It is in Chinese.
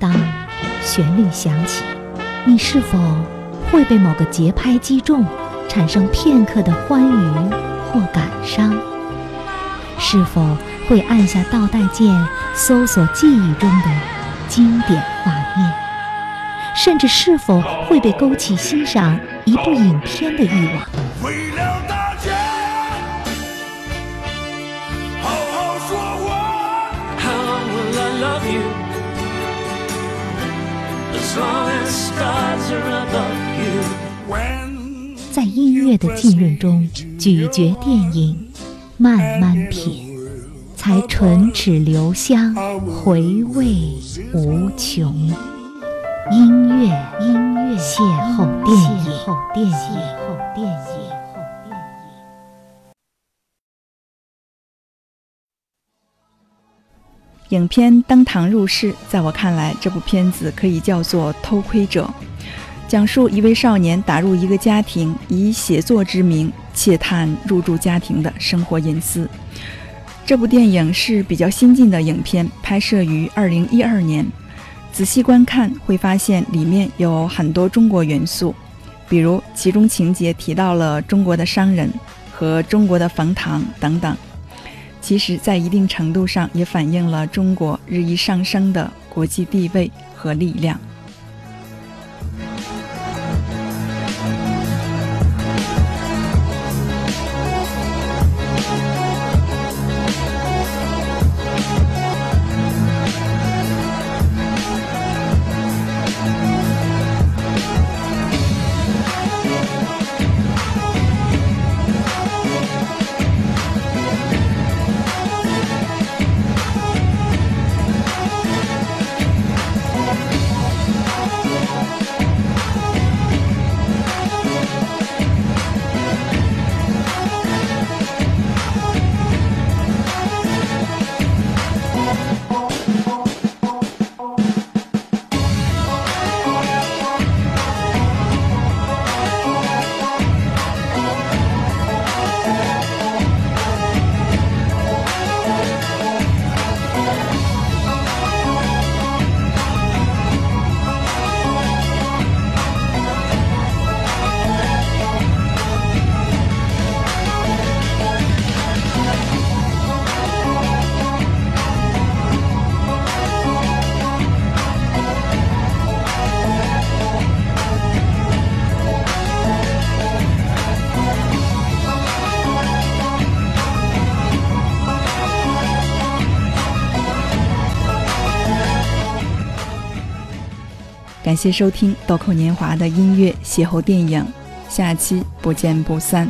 当旋律响起，你是否会被某个节拍击中，产生片刻的欢愉或感伤？是否会按下倒带键，搜索记忆中的经典画面？甚至是否会被勾起欣赏一部影片的欲望？在音乐的浸润中咀嚼电影，慢慢品，才唇齿留香，回味无穷。音乐，音乐，邂逅电影，邂逅电影，邂逅电影。影片登堂入室，在我看来，这部片子可以叫做《偷窥者》，讲述一位少年打入一个家庭，以写作之名窃探入住家庭的生活隐私。这部电影是比较新进的影片，拍摄于二零一二年。仔细观看会发现里面有很多中国元素，比如其中情节提到了中国的商人和中国的冯唐等等。其实，在一定程度上也反映了中国日益上升的国际地位和力量。感谢收听《豆蔻年华》的音乐邂逅电影，下期不见不散。